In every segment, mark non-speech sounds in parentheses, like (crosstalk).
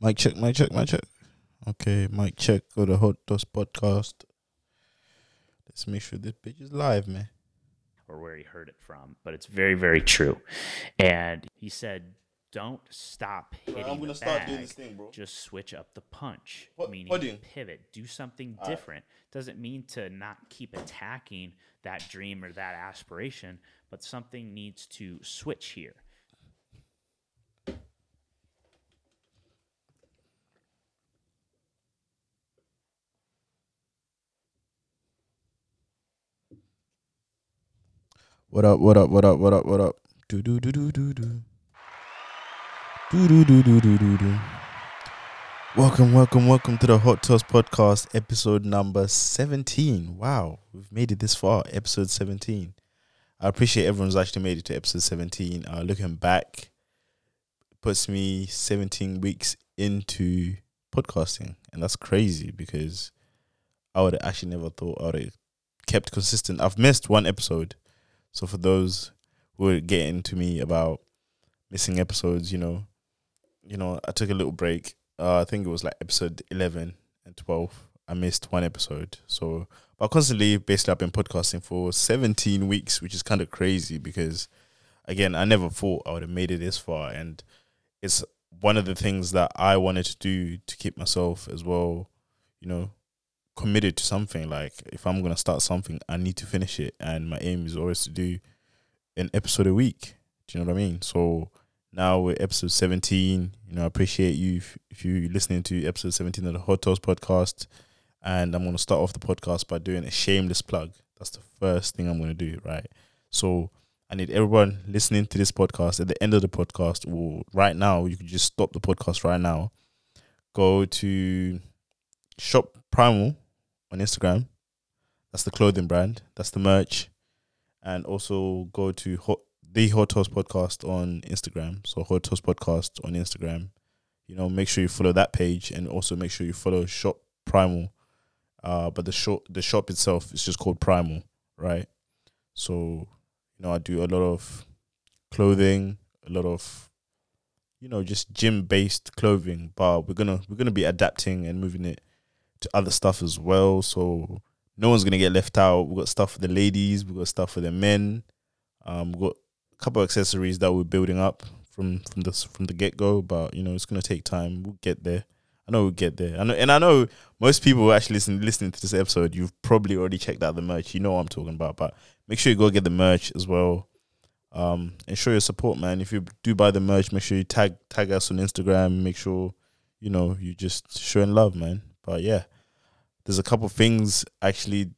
Mic check, mic check, mic check. Okay, mic check for the Hot Toast podcast. Let's make sure this bitch is live, man. or where he heard it from, but it's very, very true. And he said, "Don't stop hitting I'm gonna the start bag. doing this thing, bro. Just switch up the punch, What- meaning what doing? pivot, do something Alright. different. Doesn't mean to not keep attacking that dream or that aspiration, but something needs to switch here. What up, what up, what up, what up, what up? Do do do do do do. Do do do do do do do. Welcome, welcome, welcome to the Hot Toast Podcast, episode number 17. Wow, we've made it this far, episode 17. I appreciate everyone's actually made it to episode 17. Uh, looking back, puts me 17 weeks into podcasting, and that's crazy because I would actually never thought I would kept consistent. I've missed one episode. So for those who are getting to me about missing episodes, you know, you know, I took a little break. Uh, I think it was like episode eleven and twelve. I missed one episode. So, but constantly, basically, I've been podcasting for seventeen weeks, which is kind of crazy because, again, I never thought I would have made it this far, and it's one of the things that I wanted to do to keep myself as well, you know, committed to something. Like if I'm gonna start something, I need to finish it, and my aim is always to do an episode a week. Do you know what I mean? So now we're episode 17. You know, I appreciate you if, if you're listening to episode 17 of the Hot Toast podcast. And I'm gonna start off the podcast by doing a shameless plug. That's the first thing I'm gonna do, right? So I need everyone listening to this podcast at the end of the podcast, or right now, you can just stop the podcast right now. Go to Shop Primal on Instagram. That's the clothing brand. That's the merch. And also go to Hot, the Hot Toast Podcast on Instagram. So Hot Toast Podcast on Instagram. You know, make sure you follow that page and also make sure you follow Shop Primal. Uh, but the shop the shop itself is just called Primal, right? So, you know, I do a lot of clothing, a lot of you know, just gym based clothing, but we're gonna we're gonna be adapting and moving it to other stuff as well. So no one's gonna get left out. We've got stuff for the ladies, we've got stuff for the men. Um, we've got a couple of accessories that we're building up from from the from the get go, but you know it's gonna take time. We'll get there. I know we'll get there. I know, and I know most people who actually listen listening to this episode, you've probably already checked out the merch. You know what I'm talking about, but make sure you go get the merch as well. Um, and show your support, man. If you do buy the merch, make sure you tag tag us on Instagram. Make sure you know you just showing love, man. But yeah, there's a couple things actually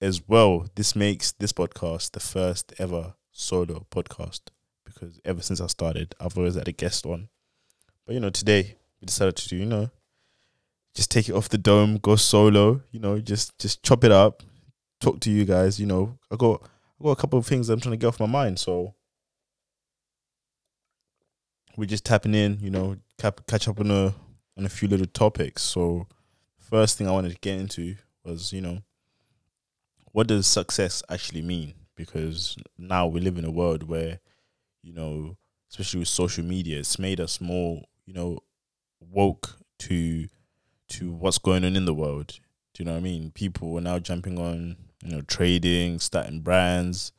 as well. This makes this podcast the first ever solo podcast because ever since I started, I've always had a guest on. But you know, today we decided to do, you know, just take it off the dome, go solo. You know, just just chop it up, talk to you guys. You know, I got I got a couple of things I'm trying to get off my mind, so we're just tapping in. You know, cap, catch up on a on a few little topics. So first thing I wanted to get into was, you know, what does success actually mean? Because now we live in a world where, you know, especially with social media, it's made us more, you know, woke to to what's going on in the world. Do you know what I mean? People are now jumping on, you know, trading, starting brands.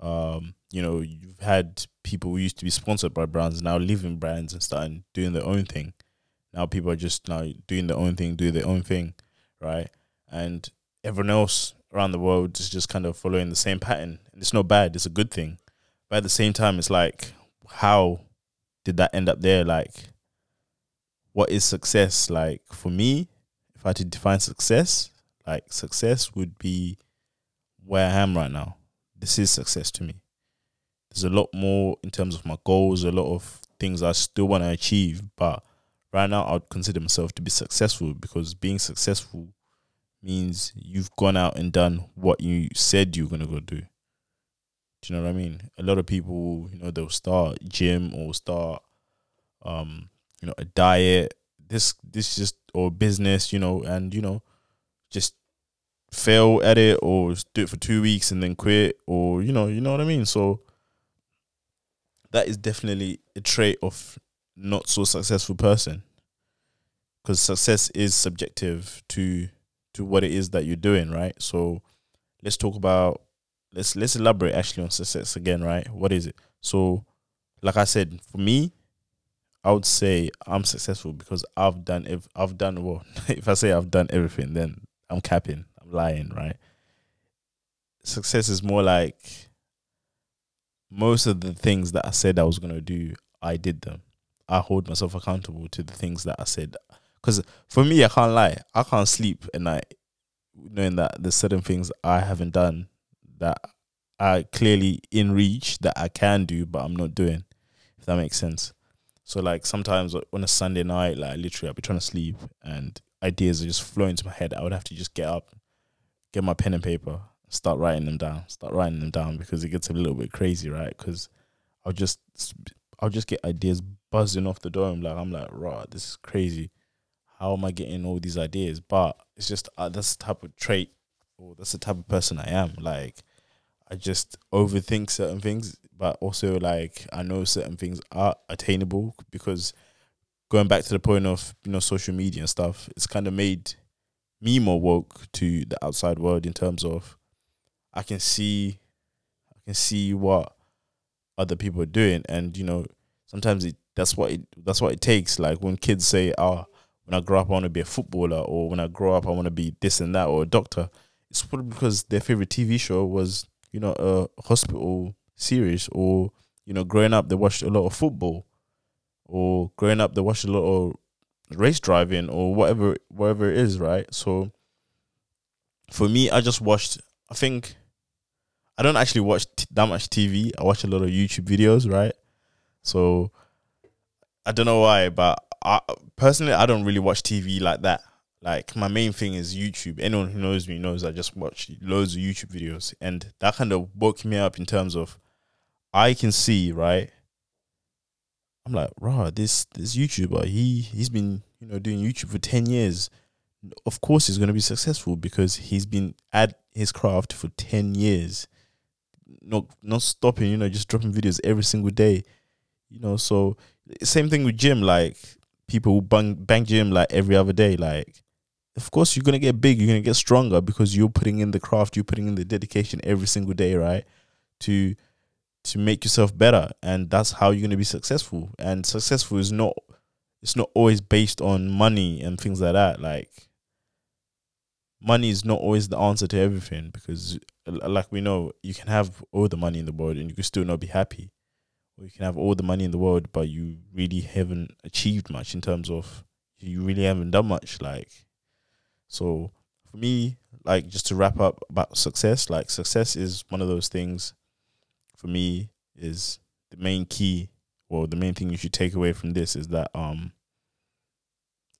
Um, you know, you've had people who used to be sponsored by brands now leaving brands and starting doing their own thing. Now people are just now doing their own thing, doing their own thing, right? And everyone else around the world is just kind of following the same pattern. And it's not bad, it's a good thing. But at the same time, it's like, how did that end up there? Like, what is success? Like, for me, if I had to define success, like, success would be where I am right now. This is success to me. There's a lot more in terms of my goals, a lot of things I still want to achieve, but right now I would consider myself to be successful because being successful means you've gone out and done what you said you were gonna go do. Do you know what I mean? A lot of people, you know, they'll start gym or start um, you know, a diet, this this just or business, you know, and you know, just fail at it or do it for two weeks and then quit or you know, you know what I mean? So that is definitely a trait of not so successful person. Because success is subjective to to what it is that you're doing, right? So let's talk about let's let's elaborate actually on success again, right? What is it? So, like I said, for me, I would say I'm successful because I've done if I've done well. (laughs) if I say I've done everything, then I'm capping, I'm lying, right? Success is more like most of the things that I said I was gonna do, I did them. I hold myself accountable to the things that I said. Because for me, I can't lie. I can't sleep at night knowing that there's certain things I haven't done that are clearly in reach that I can do, but I'm not doing. If that makes sense. So like sometimes on a Sunday night, like literally I'll be trying to sleep and ideas are just flowing to my head. I would have to just get up, get my pen and paper, start writing them down, start writing them down because it gets a little bit crazy, right? Because I'll just I'll just get ideas buzzing off the dome. Like I'm like, raw, this is crazy. How am I getting all these ideas? But it's just uh, that's the type of trait, or that's the type of person I am. Like I just overthink certain things, but also like I know certain things are attainable because going back to the point of you know social media and stuff, it's kind of made me more woke to the outside world in terms of I can see I can see what other people are doing and you know sometimes it that's what it that's what it takes like when kids say oh when I grow up I want to be a footballer or when I grow up I want to be this and that or a doctor it's probably because their favorite TV show was you know a hospital series or you know growing up they watched a lot of football or growing up they watched a lot of race driving or whatever whatever it is right so for me I just watched I think I don't actually watch t- that much TV. I watch a lot of YouTube videos, right? So I don't know why, but I personally I don't really watch TV like that. Like my main thing is YouTube. Anyone who knows me knows I just watch loads of YouTube videos, and that kind of woke me up in terms of I can see right. I'm like, raw. This this YouTuber, he he's been you know doing YouTube for ten years. Of course, he's gonna be successful because he's been at his craft for ten years not not stopping, you know, just dropping videos every single day. You know, so same thing with gym. like people bang bang gym like every other day. Like of course you're gonna get big, you're gonna get stronger because you're putting in the craft, you're putting in the dedication every single day, right? To to make yourself better. And that's how you're gonna be successful. And successful is not it's not always based on money and things like that. Like money is not always the answer to everything because like we know you can have all the money in the world and you can still not be happy or you can have all the money in the world but you really haven't achieved much in terms of you really haven't done much like so for me like just to wrap up about success like success is one of those things for me is the main key or the main thing you should take away from this is that um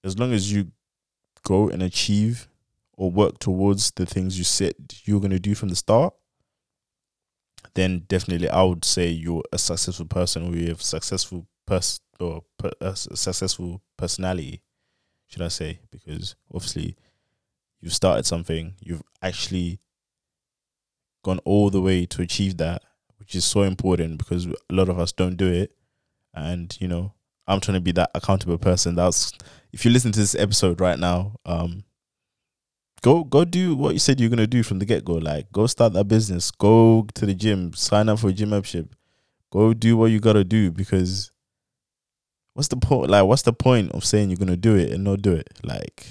as long as you go and achieve or work towards the things you said you're going to do from the start, then definitely I would say you're a successful person you have successful person or per- a successful personality, should I say? Because obviously you've started something, you've actually gone all the way to achieve that, which is so important because a lot of us don't do it. And you know, I'm trying to be that accountable person. That's if you listen to this episode right now, um, go go do what you said you're gonna do from the get go. Like go start that business, go to the gym, sign up for a gym membership, go do what you gotta do because what's the point like what's the point of saying you're gonna do it and not do it? Like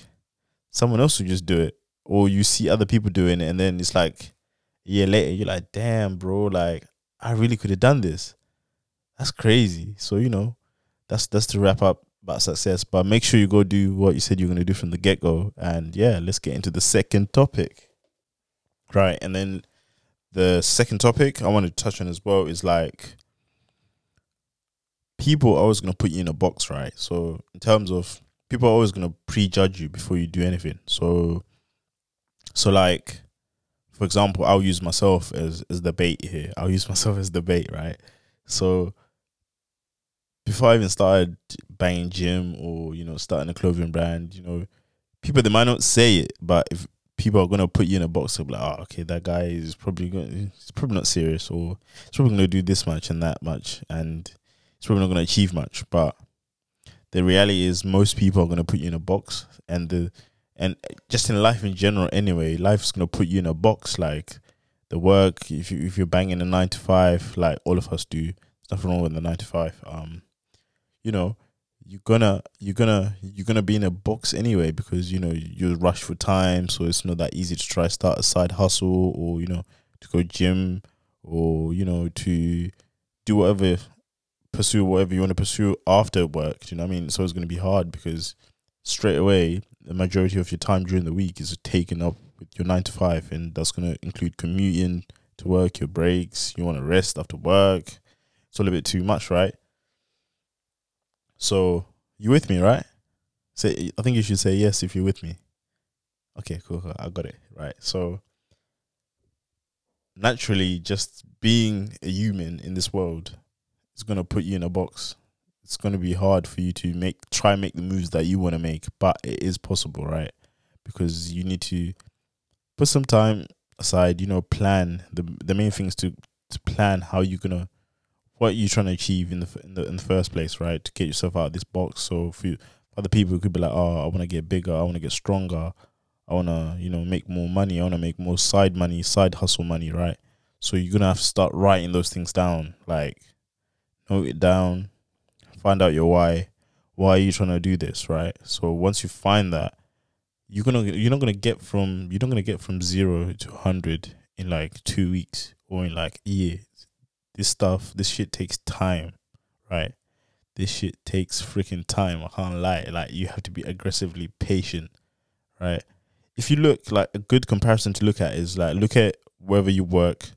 someone else will just do it. Or you see other people doing it and then it's like a year later you're like, damn bro, like I really could have done this. That's crazy. So, you know, that's that's to wrap up about success, but make sure you go do what you said you're going to do from the get go. And yeah, let's get into the second topic. Right. And then the second topic I want to touch on as well is like people are always going to put you in a box, right? So, in terms of people are always going to prejudge you before you do anything. So, so like, for example, I'll use myself as as the bait here. I'll use (laughs) myself as the bait, right? So, before I even started banging gym or you know starting a clothing brand, you know, people they might not say it, but if people are gonna put you in a box, they'll be like, oh, okay, that guy is probably going, he's probably not serious, or he's probably gonna do this much and that much, and he's probably not gonna achieve much. But the reality is most people are gonna put you in a box, and the and just in life in general, anyway, life's gonna put you in a box. Like the work, if you if you're banging a nine to five, like all of us do, nothing wrong with the nine to five. Um, you know, you're gonna you're gonna you're gonna be in a box anyway because you know you're rushed for time, so it's not that easy to try start a side hustle or you know to go gym or you know to do whatever pursue whatever you want to pursue after work. You know what I mean? So it's gonna be hard because straight away the majority of your time during the week is taken up with your nine to five, and that's gonna include commuting to work, your breaks. You want to rest after work. It's all a bit too much, right? So you with me, right? Say, I think you should say yes if you're with me. Okay, cool, cool. I got it right. So naturally, just being a human in this world is gonna put you in a box. It's gonna be hard for you to make try and make the moves that you want to make, but it is possible, right? Because you need to put some time aside. You know, plan the the main thing is to to plan how you're gonna what are you're trying to achieve in the in the in the first place, right? To get yourself out of this box. So for you, other people, could be like, oh, I want to get bigger, I want to get stronger, I want to you know make more money, I want to make more side money, side hustle money, right? So you're gonna have to start writing those things down, like note it down, find out your why. Why are you trying to do this, right? So once you find that, you're gonna you're not gonna get from you're not gonna get from zero to hundred in like two weeks or in like a year this stuff, this shit takes time, right? This shit takes freaking time. I can't lie. Like you have to be aggressively patient, right? If you look like a good comparison to look at is like look at wherever you work,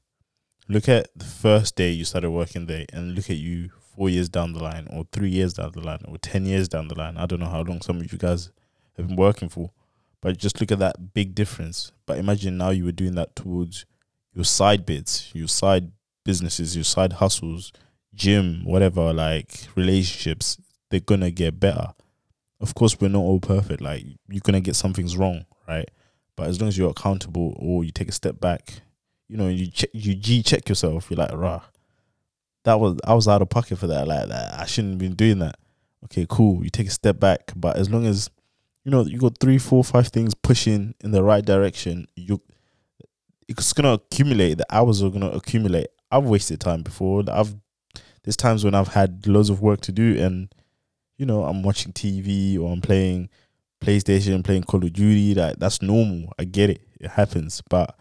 look at the first day you started working there, and look at you four years down the line, or three years down the line, or ten years down the line. I don't know how long some of you guys have been working for, but just look at that big difference. But imagine now you were doing that towards your side bits, your side businesses, your side hustles, gym, whatever, like relationships, they're gonna get better. Of course, we're not all perfect. Like you're gonna get some things wrong, right? But as long as you're accountable or you take a step back, you know, you check, you g check yourself. You're like, rah, that was I was out of pocket for that. Like that, I shouldn't have been doing that. Okay, cool. You take a step back, but as long as you know you got three, four, five things pushing in the right direction, you it's gonna accumulate. The hours are gonna accumulate. I've wasted time before. I've there's times when I've had loads of work to do and you know, I'm watching TV or I'm playing PlayStation, playing Call of Duty, that that's normal. I get it. It happens. But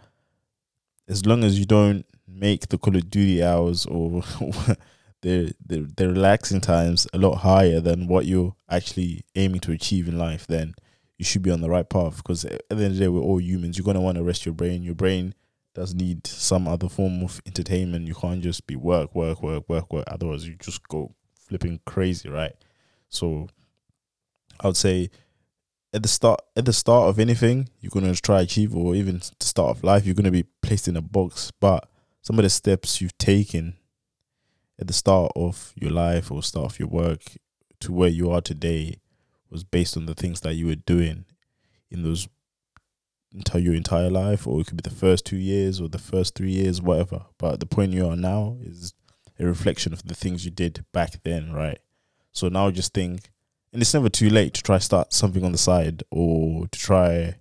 as long as you don't make the Call of Duty hours or (laughs) the the the relaxing times a lot higher than what you're actually aiming to achieve in life, then you should be on the right path. Because at the end of the day, we're all humans. You're gonna want to rest your brain. Your brain does need some other form of entertainment. You can't just be work, work, work, work, work. Otherwise, you just go flipping crazy, right? So, I would say at the start, at the start of anything you're gonna try achieve, or even the start of life, you're gonna be placed in a box. But some of the steps you've taken at the start of your life or start of your work to where you are today was based on the things that you were doing in those entire your entire life, or it could be the first two years or the first three years, whatever. But the point you are now is a reflection of the things you did back then, right? So now just think, and it's never too late to try start something on the side or to try.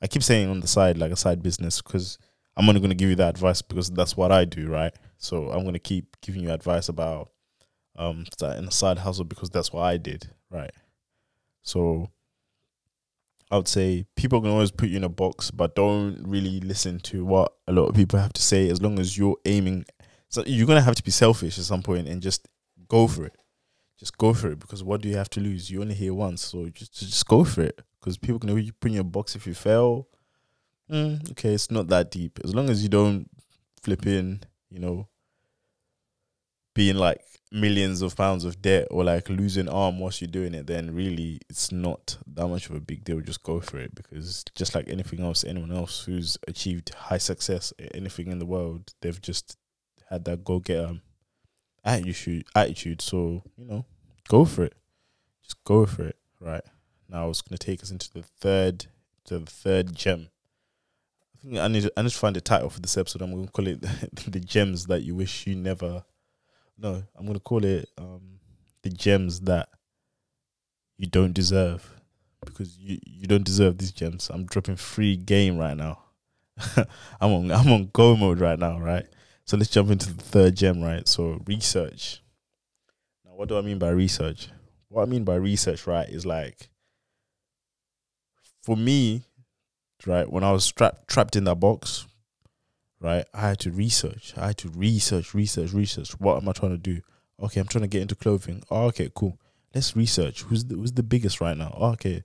I keep saying on the side like a side business because I'm only going to give you that advice because that's what I do, right? So I'm going to keep giving you advice about um starting a side hustle because that's what I did, right? So I would say people can always put you in a box, but don't really listen to what a lot of people have to say. As long as you're aiming, so you're gonna have to be selfish at some point and just go for it. Just go for it because what do you have to lose? You only hear once, so just just go for it. Because people can always put you in a box if you fail. Mm, okay, it's not that deep. As long as you don't flip in, you know, being like millions of pounds of debt or like losing arm whilst you're doing it, then really it's not that much of a big deal. Just go for it because just like anything else, anyone else who's achieved high success, anything in the world, they've just had that go getter attitude. Attitude. So you know, go for it. Just go for it. Right now, it's gonna take us into the third, to the third gem. I think I need to, I need to find a title for this episode. I'm gonna call it (laughs) the gems that you wish you never no, I'm gonna call it um, the gems that you don't deserve because you you don't deserve these gems. I'm dropping free game right now. (laughs) I'm on I'm on go mode right now, right? So let's jump into the third gem, right? So research. Now, what do I mean by research? What I mean by research, right, is like for me, right, when I was trapped trapped in that box, right, I had to research. I had to research, research, research. What am I trying to do? Okay, I'm trying to get into clothing. Oh, okay, cool. Let's research. Who's the, who's the biggest right now? Oh, okay,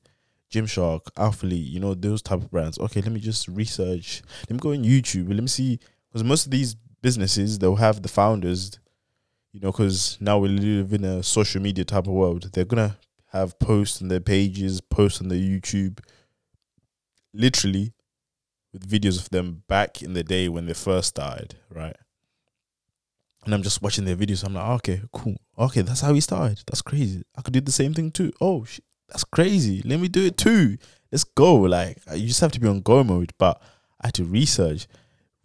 Gymshark, Alphalete, you know those type of brands. Okay, let me just research. Let me go on YouTube. Let me see because most of these businesses they'll have the founders. You know, because now we live in a social media type of world. They're gonna have posts on their pages, posts on their YouTube, literally with videos of them back in the day when they first started, right? And I'm just watching their videos. I'm like, okay, cool. Okay, that's how he started. That's crazy. I could do the same thing too. Oh, that's crazy. Let me do it too. Let's go. Like, you just have to be on go mode. But I had to research,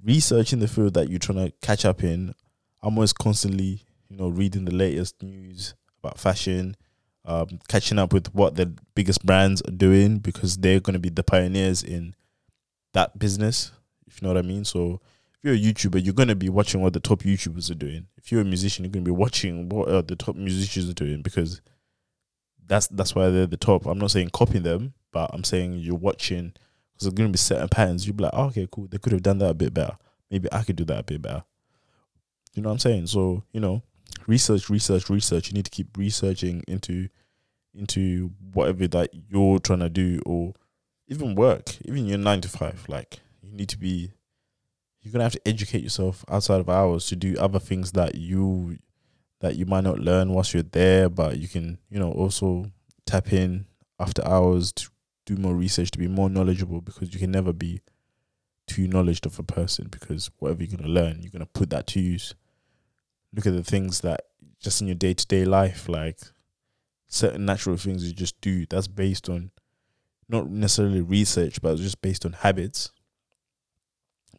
research in the field that you're trying to catch up in. I'm always constantly, you know, reading the latest news about fashion, um, catching up with what the biggest brands are doing because they're going to be the pioneers in that business, if you know what I mean. So if you're a YouTuber, you're to be watching what the top YouTubers are doing. If you're a musician, you're to be watching what uh, the top musicians are doing because that's that's why they're the top. I'm not saying copying them, but I'm saying you're watching because there's to be certain patterns. You'll be like, oh, okay, cool. They could have done that a bit better. Maybe I could do that a bit better. You know what I'm saying? So you know, research, research, research. You need to keep researching into into whatever that you're trying to do or even work, even your nine to five. Like you need to be you're gonna have to educate yourself outside of hours to do other things that you that you might not learn whilst you're there, but you can, you know, also tap in after hours to do more research to be more knowledgeable because you can never be too knowledgeable of a person because whatever you're gonna learn, you're gonna put that to use. Look at the things that just in your day to day life, like certain natural things you just do. That's based on not necessarily research, but just based on habits.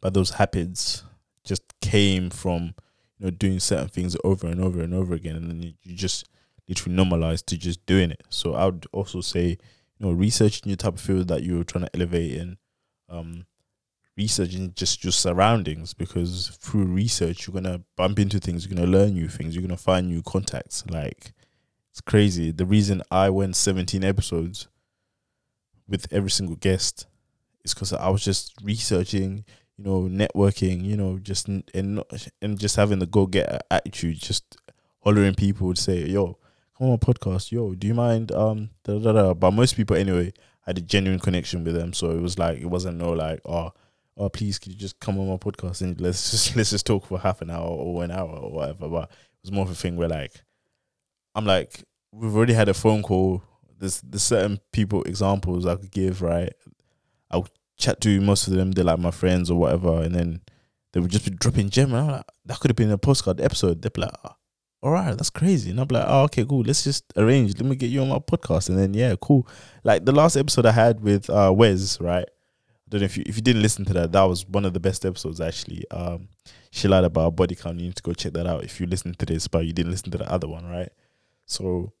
But those habits just came from you know doing certain things over and over and over again, and then you, just literally normalize to just doing it. So I would also say, you know, researching your type of field that you're trying to elevate in, um, researching just your surroundings because through research you're gonna bump into things, you're gonna learn new things, you're gonna find new contacts. Like it's crazy. The reason I went 17 episodes with every single guest is because I was just researching, you know, networking, you know, just and not, and just having the go get attitude, just hollering people would say, "Yo, come on my podcast, yo, do you mind?" Um, da, da, da. but most people anyway had a genuine connection with them, so it was like it wasn't no like, oh, oh, please, could you just come on my podcast and let's (laughs) just let's just talk for half an hour or an hour or whatever. But it was more of a thing where like, I'm like, we've already had a phone call. There's there's certain people examples I could give, right? I'll chat to most of them, they're like my friends or whatever, and then they would just be dropping gem. And I'm like, that could have been a podcast episode. They'd be like, oh, all right, that's crazy. And I'm like, oh, okay, cool. Let's just arrange. Let me get you on my podcast. And then, yeah, cool. Like the last episode I had with uh, Wes, right? I don't know if you if you didn't listen to that, that was one of the best episodes actually. Um, she lied about body count. You need to go check that out if you listen to this, but you didn't listen to the other one, right? So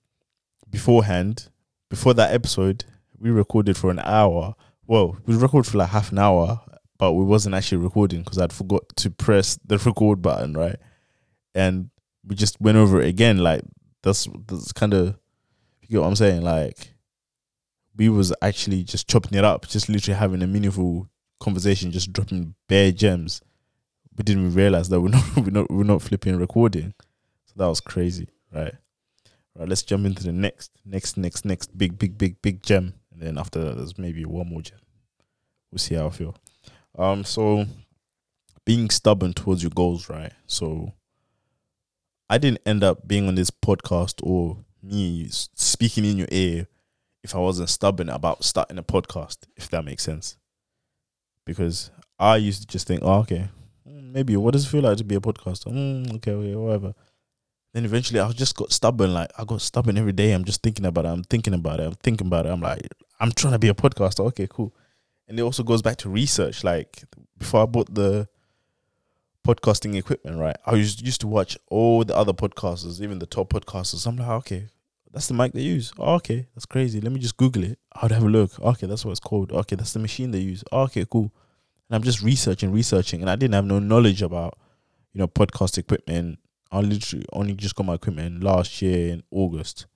beforehand, before that episode, we recorded for an hour. Well, we recorded for like half an hour, but we wasn't actually recording because I'd forgot to press the record button, right? And we just went over it again. Like that's that's kind of you get what I'm saying. Like we was actually just chopping it up, just literally having a meaningful conversation, just dropping bare gems. We didn't even realize that we're not (laughs) we're not we're not flipping recording. So that was crazy, right? Right, let's jump into the next, next, next, next big, big, big, big gem, and then after that, there's maybe one more gem. We'll see how I feel. Um, so being stubborn towards your goals, right? So I didn't end up being on this podcast or me speaking in your ear if I wasn't stubborn about starting a podcast, if that makes sense. Because I used to just think, oh, okay, mm, maybe what does it feel like to be a podcaster? Mm, okay, okay, whatever. Then eventually I just got stubborn. Like I got stubborn every day. I'm just thinking about it. I'm thinking about it. I'm thinking about it. I'm like, I'm trying to be a podcaster. Okay, cool. And it also goes back to research. Like before I bought the podcasting equipment, right? I used used to watch all the other podcasters, even the top podcasters. I'm like, okay, that's the mic they use. Oh, okay, that's crazy. Let me just Google it. I'd have a look. Okay, that's what it's called. Okay, that's the machine they use. Oh, okay, cool. And I'm just researching, researching, and I didn't have no knowledge about, you know, podcast equipment. I literally only just got my equipment last year in August,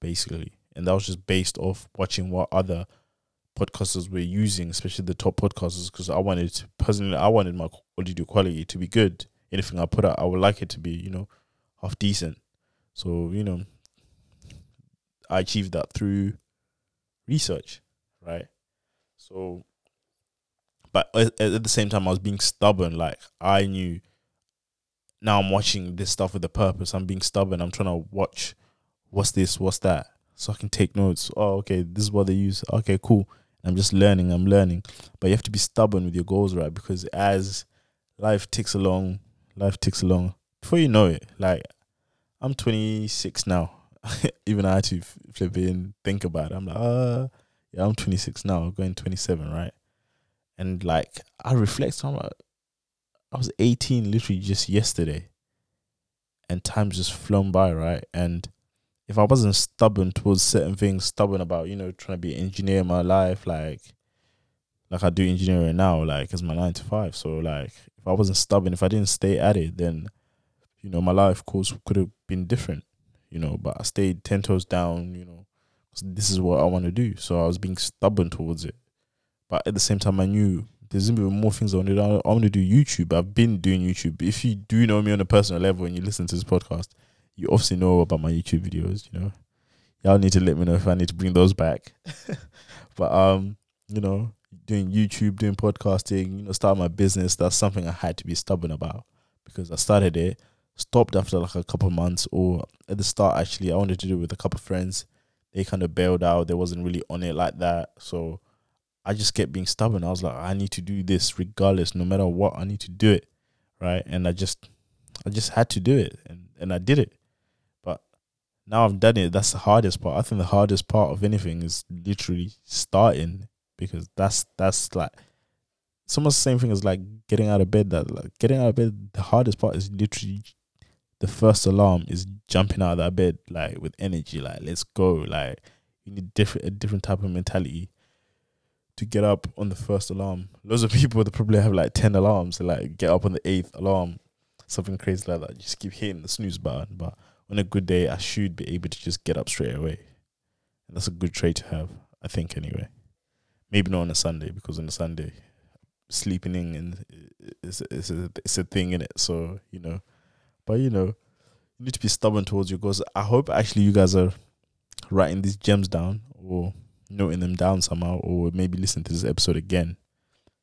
basically, and that was just based off watching what other podcasters were using, especially the top podcasters, because I wanted personally, I wanted my audio quality to be good. Anything I put out, I would like it to be, you know, half decent. So you know, I achieved that through research, right? So, but at, at the same time, I was being stubborn. Like I knew. Now I'm watching this stuff with a purpose. I'm being stubborn. I'm trying to watch what's this, what's that, so I can take notes. Oh, okay, this is what they use. Okay, cool. I'm just learning. I'm learning, but you have to be stubborn with your goals, right? Because as life ticks along, life ticks along. Before you know it, like I'm 26 now. (laughs) Even I had to flip in, think about it. I'm like, uh, yeah, I'm 26 now, going 27, right? And like, I reflect on, like, I was 18 literally just yesterday, and time's just flown by, right? And if I wasn't stubborn towards certain things, stubborn about you know trying to be an engineer in my life, like like I do engineering now, like as my nine to five. So like, if I wasn't stubborn, if I didn't stay at it, then you know my life course could have been different, you know. But I stayed ten toes down, you know. This is what I want to do, so I was being stubborn towards it. But at the same time, I knew there's gonna be more things I want to do. I want to do YouTube. I've been doing YouTube. If you do know me on a personal level and you listen to this podcast, you obviously know about my YouTube videos, you know. Y'all need to let me know if I need to bring those back. (laughs) but um, you know, doing YouTube, doing podcasting, you know, starting my business, that's something I had to be stubborn about because I started it, stopped after like a couple months, or at the start actually I wanted to do it with a couple friends. They kind of bailed out. They wasn't really on it like that. So I just kept being stubborn. I was like, I need to do this regardless, no matter what, I need to do it. Right. And I just I just had to do it and, and I did it But now I've done it, that's the hardest part. I think the hardest part of anything is literally starting because that's that's like it's almost the same thing as like getting out of bed. That like getting out of bed, the hardest part is literally the first alarm is jumping out of that bed like with energy. Like let's go. Like you need different a different type of mentality to get up on the first alarm. Loads of people they probably have like ten alarms to like get up on the eighth alarm, something crazy like that. Just keep hitting the snooze button, but on a good day, I should be able to just get up straight away. And that's a good trait to have, I think, anyway. Maybe not on a Sunday, because on a Sunday, sleeping in and it's, it's, a, it's a thing in it. So, you know, but you know, you need to be stubborn towards your goals. I hope actually you guys are writing these gems down or noting them down somehow, or maybe listen to this episode again.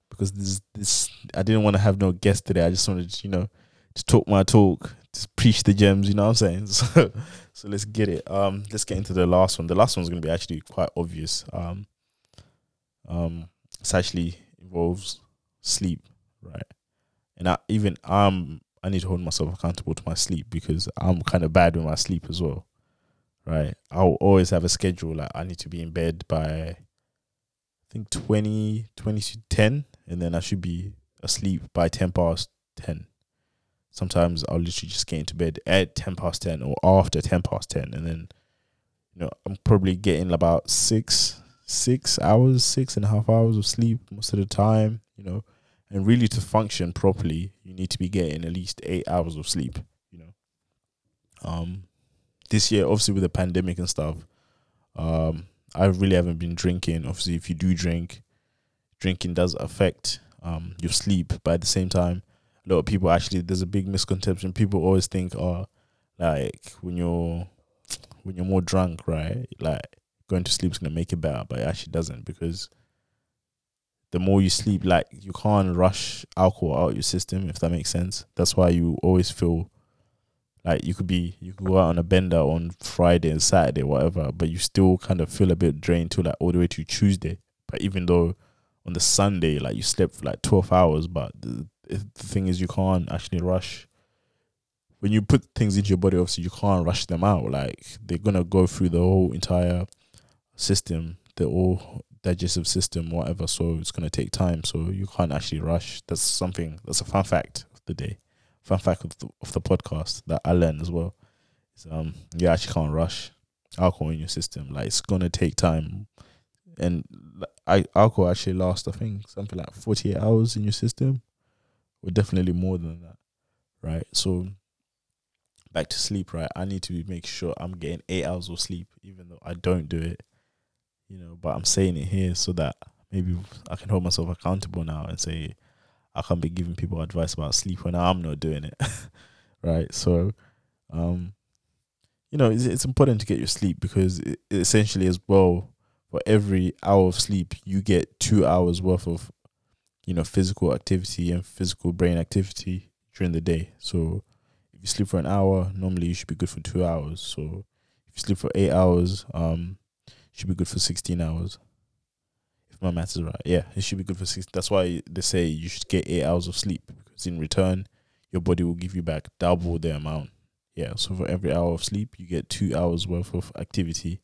Because this, this, I didn't want to have no guest today. I just wanted, you know, to talk my talk, just preach the gems, you know what I'm saying? (laughs) So, so let's get it. Um, let's get into the last one. The last one's gonna be actually quite obvious. Um, um, it's actually involves sleep, right? And I even I'm I need to hold myself accountable to my sleep because I'm kind of bad with my sleep as well, right? I'll always have a schedule like I need to be in bed by I think 20, 20 to 10, and then I should be asleep by 10 past 10 sometimes I'll literally just get into bed at 10 past 10 or after 10 past 10. And then, you know, I'm probably getting about six, six hours, six and a half hours of sleep most of the time, you know. And really to function properly, you need to be getting at least eight hours of sleep, you know. Um, this year, obviously with the pandemic and stuff, um, I really haven't been drinking. Obviously, if you do drink, drinking does affect um your sleep, but at the same time, a lot of people actually there's a big misconception. People always think, oh, like when you're when you're more drunk, right? Like going to sleep is gonna make it better, but it actually doesn't because the more you sleep, like you can't rush alcohol out your system, if that makes sense. That's why you always feel like you could be you could go out on a bender on Friday and Saturday, whatever, but you still kind of feel a bit drained till like all the way to Tuesday. But even though on the Sunday, like you slept for like twelve hours, but the, the thing is you can't actually rush. When you put things into your body obviously you can't rush them out. Like they're gonna go through the whole entire system the whole digestive system whatever so it's gonna take time. So you can't actually rush. That's something that's a fun fact of the day fun fact of the, of the podcast that i learned as well is um you actually can't rush alcohol in your system. Like it's gonna take time, and I alcohol actually lasts I think something like forty eight hours in your system, or definitely more than that, right? So back to sleep, right? I need to make sure I'm getting eight hours of sleep, even though I don't do it, you know. But I'm saying it here so that maybe I can hold myself accountable now and say I can't be giving people advice about sleep when I'm not doing it, (laughs) right? So, um, you know, it's, it's important to get your sleep because it, essentially, as well, for every hour of sleep, you get two hours worth of, you know, physical activity and physical brain activity during the day. So, if you sleep for an hour, normally you should be good for two hours. So, if you sleep for eight hours, um, you should be good for sixteen hours my maths is right. Yeah, it should be good for six. That's why they say you should get eight hours of sleep because in return, your body will give you back double the amount. Yeah, so for every hour of sleep, you get two hours worth of activity,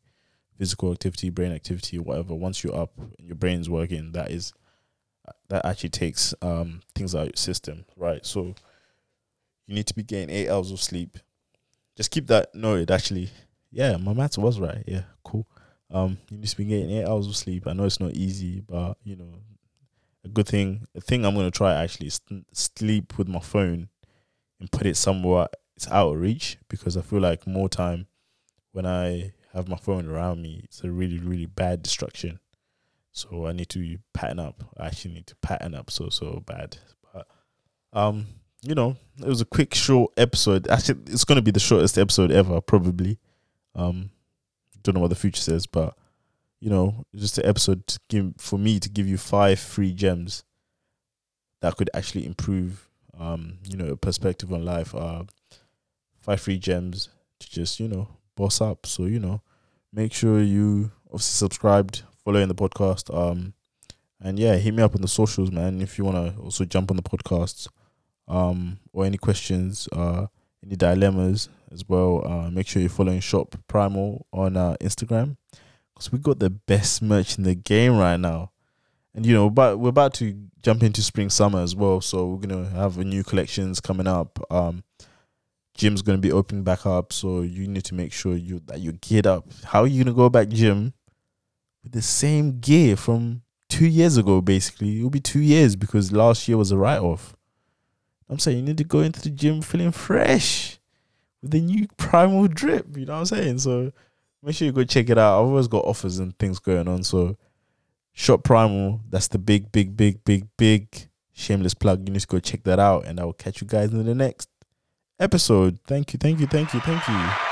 physical activity, brain activity, whatever. Once you're up and your brain's working, that is that actually takes um things out of your system, right? So you need to be getting eight hours of sleep. Just keep that noted. Actually, yeah, my maths was right. Yeah, cool. Um, you need to be getting eight hours of sleep. I know it's not easy, but you know, a good thing. A thing I'm gonna try actually is sleep with my phone and put it somewhere it's out of reach because I feel like more time when I have my phone around me, it's a really really bad distraction. So I need to pattern up. I actually need to pattern up so so bad. But um, you know, it was a quick short episode. Actually, it's gonna be the shortest episode ever probably. Um, don't know what the future says, but you know, just an episode give for me to give you five free gems that could actually improve, um, you know, a perspective on life. Uh, five free gems to just you know boss up. So you know, make sure you obviously subscribed, following the podcast. Um, and yeah, hit me up on the socials, man. If you wanna also jump on the podcast, um, or any questions, uh, any dilemmas, as well. Uh, make sure you're following Shop Primal on uh, Instagram because we got the best merch in the game right now. And you know, but we're about to jump into spring summer as well, so we're gonna have a new collections coming up. Um, gym's gonna be opening back up, so you need to make sure you that you geared up. How are you gonna go back gym with the same gear from two years ago? Basically, it'll be two years because last year was a write off. I'm saying you need to go into the gym feeling fresh with the new (laughs) primal drip. You know what I'm saying? So make sure you go check it out. I've always got offers and things going on. So shop primal. That's the big, big, big, big, big shameless plug. You need to go check that out, and I will catch you guys in the next episode. Thank you, thank you, thank you, thank you.